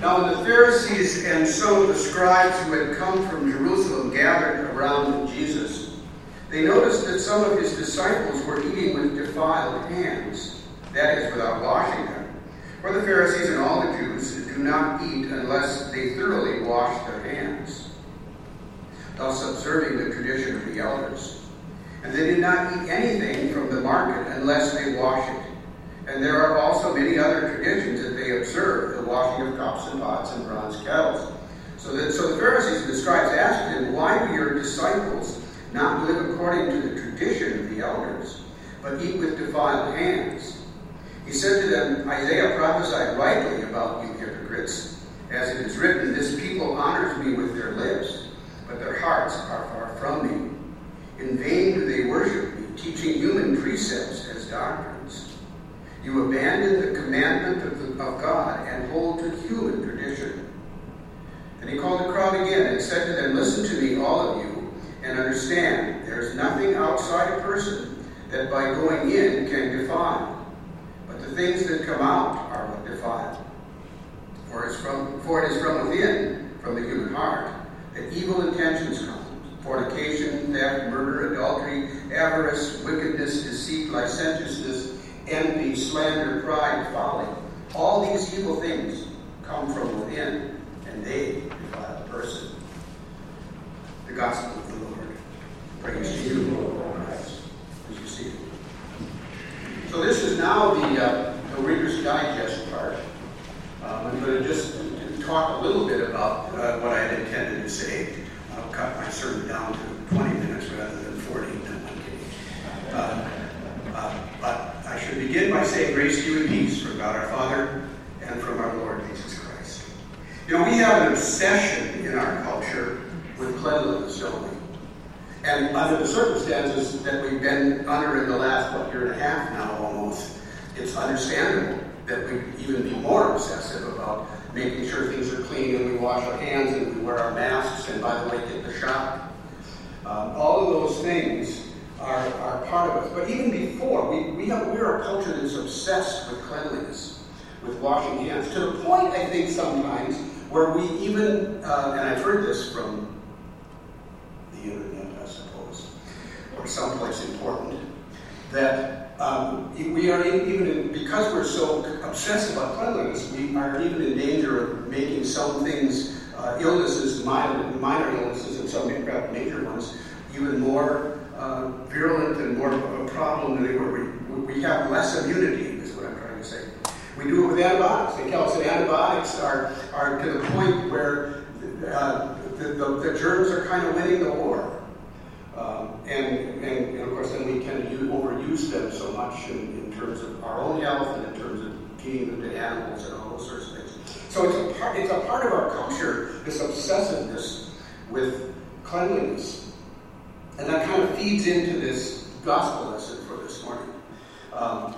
Now, the Pharisees and of the scribes who had come from Jerusalem gathered around Jesus, they noticed that some of his disciples were eating with defiled hands, that is, without washing them. For the Pharisees and all the Jews do not eat unless they thoroughly wash their hands, thus observing the tradition of the elders. And they did not eat anything from the market unless they wash it. And there are also many other traditions that they observe, washing of cups and pots and bronze kettles. So, that, so the Pharisees and the scribes asked him, Why do your disciples not live according to the tradition of the elders, but eat with defiled hands? He said to them, Isaiah prophesied rightly about you hypocrites, as it is written, This people honors me with their lips, but their hearts are far from me. In vain do they worship me, teaching human precepts as doctrines. You abandon the commandment of, the, of God and hold to human tradition. And he called the said to them, Listen to me, all of you, and understand there is nothing outside a person that by going in can defile. But the things that come out are what defile. For, it's from, for it is from within, from the human heart, that evil intentions come fornication, theft, murder, adultery, avarice, wickedness, deceit, licentiousness envy, slander, pride, folly. All these evil things come from within, and they defile the person. The gospel of the Lord. Praise to you, Lord Christ, as you see. It. So this is now the, uh, the Reader's Digest part. Um, I'm going to just talk a little bit about uh, what I had intended to say. I'll cut my sermon down to 20 minutes rather than 40. No. Uh, uh, but I should begin by saying grace to you and peace from God our Father and from our Lord Jesus Christ. You know, we have an obsession in our culture with cleanliness, don't we? And under the circumstances that we've been under in the last, what, year and a half now almost, it's understandable that we even be more obsessive about making sure things are clean and we wash our hands and we wear our masks and, by the way, get the shot. Um, all of those things are, are part of us. But even before, we, we have, we're a culture that's obsessed with cleanliness, with washing hands, to the point, I think, sometimes where we even, uh, and I've heard this from the internet, I suppose, or someplace important, that um, we are even, in, because we're so obsessed about cleanliness, we are even in danger of making some things, uh, illnesses, minor, minor illnesses, and some major ones, even more uh, virulent and more of a problem than they were. We, we have less immunity, is what I'm trying to say. We do it with antibiotics. They tell us that antibiotics are, are to the point where uh, the, the, the, germs are kind of winning the war. Um, and, and, and, of course, then we tend to them so much in, in, terms of our own health and in terms of feeding them to animals and all those sorts of things. So it's a part, it's a part of our culture, this obsessiveness with cleanliness. And that kind of feeds into this gospel lesson for this morning. Um,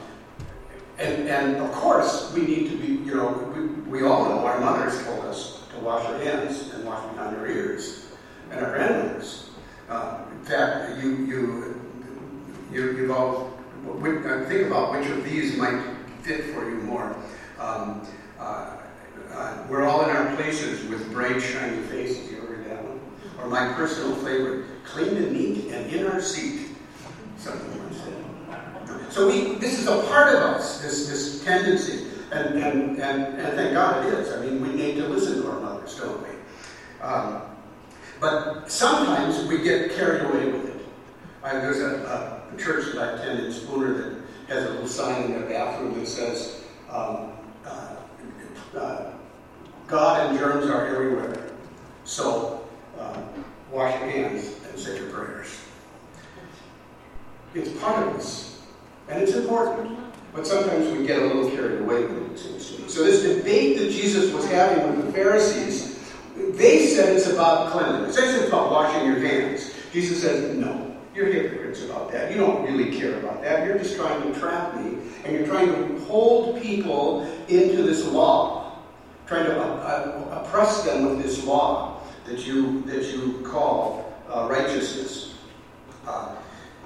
and, and of course, we need to be, you know, we, we all know our mothers told us to wash our hands and wash behind our ears, and our grandmothers. Uh, in fact, you, you, you, you've all, uh, think about which of these might fit for you more. Um, uh, uh, we're all in our places with bright, shiny faces. You ever heard that one? Or my personal favorite, clean and neat and in our seat. Something like that. So we, this is a part of us, this, this tendency. And, and, and, and thank God it is. I mean, we need to listen to our mothers, don't we? Um, but sometimes we get carried away with it. There's a, a, church that I attend in Spooner that has a little sign in their bathroom that says, um, uh, uh, God and germs are everywhere. So um, wash your hands and say your prayers. It's part of us, and it's important. But sometimes we get a little carried away with it, seems to me. So this debate that Jesus was having with the Pharisees, they said it's about cleanliness. They said it's about washing your hands. Jesus said, no, you're hypocrites about that. You don't really care about that. You're just trying to trap me, and you're trying to hold people into this law, trying to uh, uh, oppress them with this law that you that you call uh, righteousness. Uh,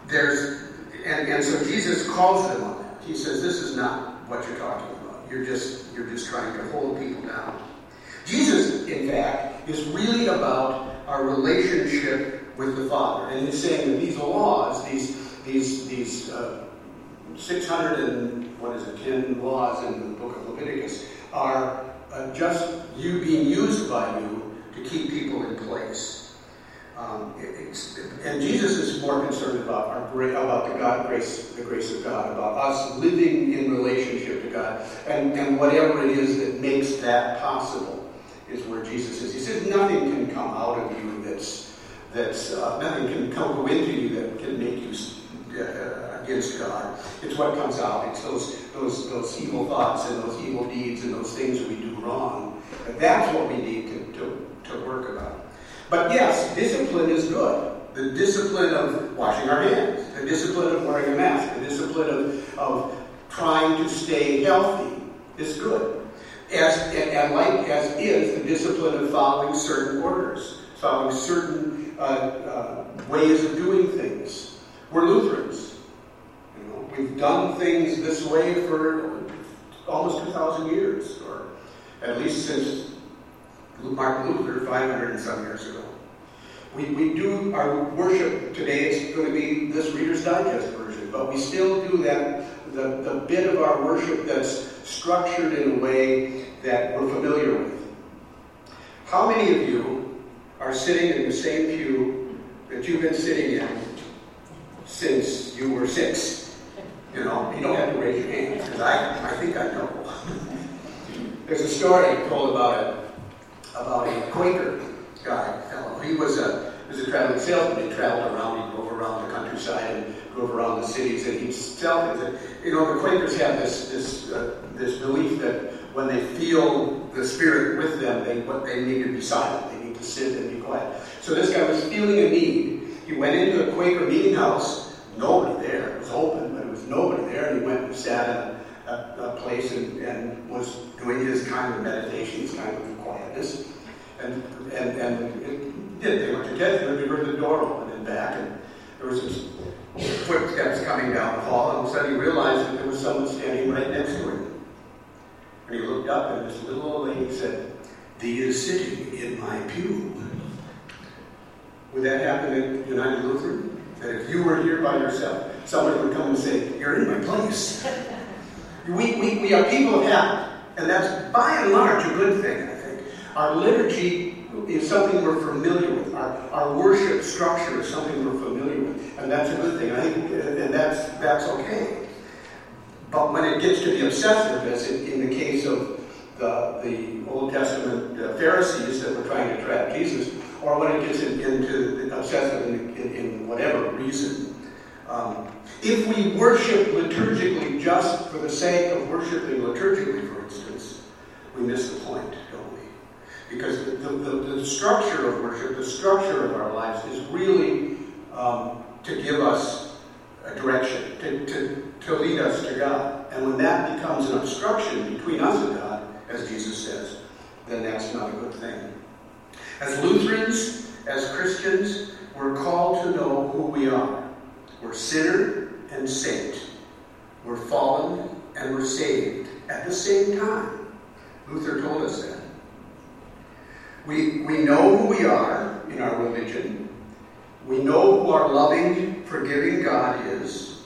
there's and, and so Jesus calls them on that. He says, "This is not what you're talking about. You're just you're just trying to hold people down." Jesus, in fact, is really about our relationship with the Father. And he's saying that these laws, these, these, these uh, 600 and, what is it, 10 laws in the book of Leviticus, are uh, just you being used by you to keep people in place. Um, and Jesus is more concerned about our about the God grace, the grace of God, about us living in relationship to God, and, and whatever it is that makes that possible is where Jesus is. He says nothing can come out of you that's that's uh, nothing can come go into you that can make you uh, against God. It's what comes out. It's those those those evil thoughts and those evil deeds and those things we do wrong. And that's what we need to, to, to work about. But yes, discipline is good. The discipline of washing our hands, the discipline of wearing a mask, the discipline of, of trying to stay healthy is good. As, and like as is the discipline of following certain orders, following certain uh, uh, ways of doing things. We're Lutherans. You know, we've done things this way for almost 2,000 years, or at least since Martin Luther 500 and some years ago. We, we do our worship today, it's going to be this Reader's Digest version, but we still do that, the, the bit of our worship that's structured in a way that we're familiar with. How many of you are sitting in the same pew that you've been sitting in since you were six? You know, you don't have to raise your hands, because I, I think I know. There's a story told about it about a Quaker guy, fellow. He was a, was a traveling salesman. He traveled around, he drove around the countryside and drove around the cities, and he'd sell things. You know, the Quakers have this, this, uh, this belief that when they feel the Spirit with them, they, what, they need to be silent. They to sit and be quiet. So this guy was feeling a need. He went into a Quaker meeting house. Nobody there. It was open, but it was nobody there. And he went and sat in a, a, place and, and was doing his kind of meditation, his kind of quietness. And, and, and it did. They went to get him, and they heard the door open and back, and there was this footsteps coming down the hall, and all of a sudden he realized that there was someone standing right next to him. And he looked up, and this little old lady said, Thee is sitting in my pew. Would that happen at United Lutheran? That if you were here by yourself, somebody would come and say, You're in my place. we, we, we are people of habit. And that's by and large a good thing, I think. Our liturgy is something we're familiar with. Our, our worship structure is something we're familiar with. And that's a good thing. I think, uh, and that's, that's okay. But when it gets to be obsessive, as in, in the case of the, the Old Testament uh, Pharisees that were trying to trap Jesus, or when it gets in, into obsessive in, in, in whatever reason, um, if we worship liturgically just for the sake of worshiping liturgically, for instance, we miss the point, don't we? Because the, the, the structure of worship, the structure of our lives is really um, to give us a direction, to, to, to lead us to God. And when that becomes an obstruction between us and God, as Jesus says, then that's not a good thing. As Lutherans, as Christians, we're called to know who we are. We're sinner and saint. We're fallen and we're saved at the same time. Luther told us that. We, we know who we are in our religion. We know who our loving, forgiving God is.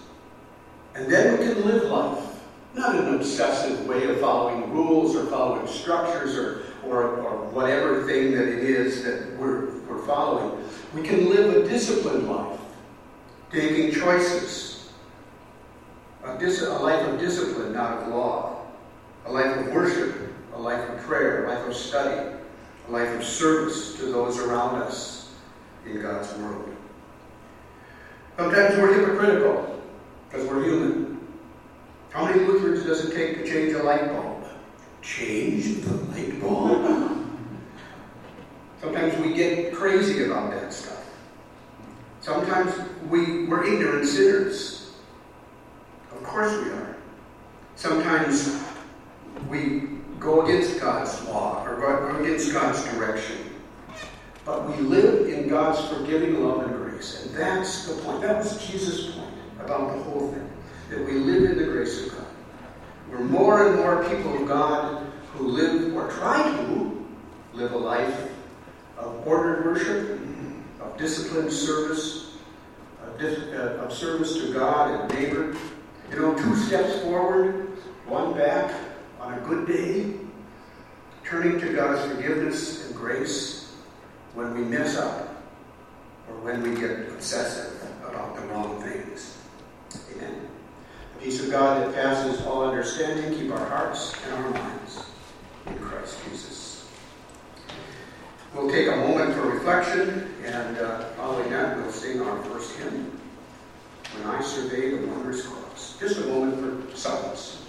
And then we can live life. Not an obsessive way of following rules or following structures or, or, or whatever thing that it is that we're, we're following. We can live a disciplined life taking choices, a, dis- a life of discipline, not of law, a life of worship, a life of prayer, a life of study, a life of service to those around us in God's world. Sometimes we're hypocritical because we're human. How many Lutherans does it take to change a light bulb? Change the light bulb? Sometimes we get crazy about that stuff. Sometimes we, we're ignorant sinners. Of course we are. Sometimes we go against God's law or go against God's direction. But we live in God's forgiving love and grace. And that's the point. That was Jesus' point about the whole thing. That we live in the grace of God. We're more and more people of God who live or try to live a life of ordered worship, of disciplined service, of, dis- uh, of service to God and neighbor. You know, two steps forward, one back on a good day, turning to God's forgiveness and grace when we mess up or when we get obsessive about the wrong things. Amen. The peace God that passes all understanding, keep our hearts and our minds in Christ Jesus. We'll take a moment for reflection, and uh, following that, we'll sing our first hymn, When I Survey the Wondrous Cross. Just a moment for silence.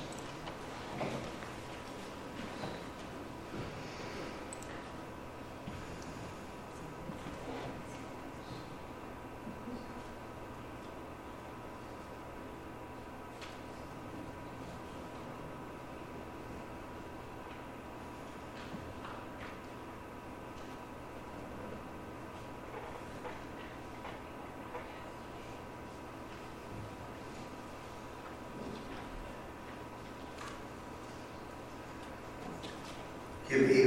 Hymn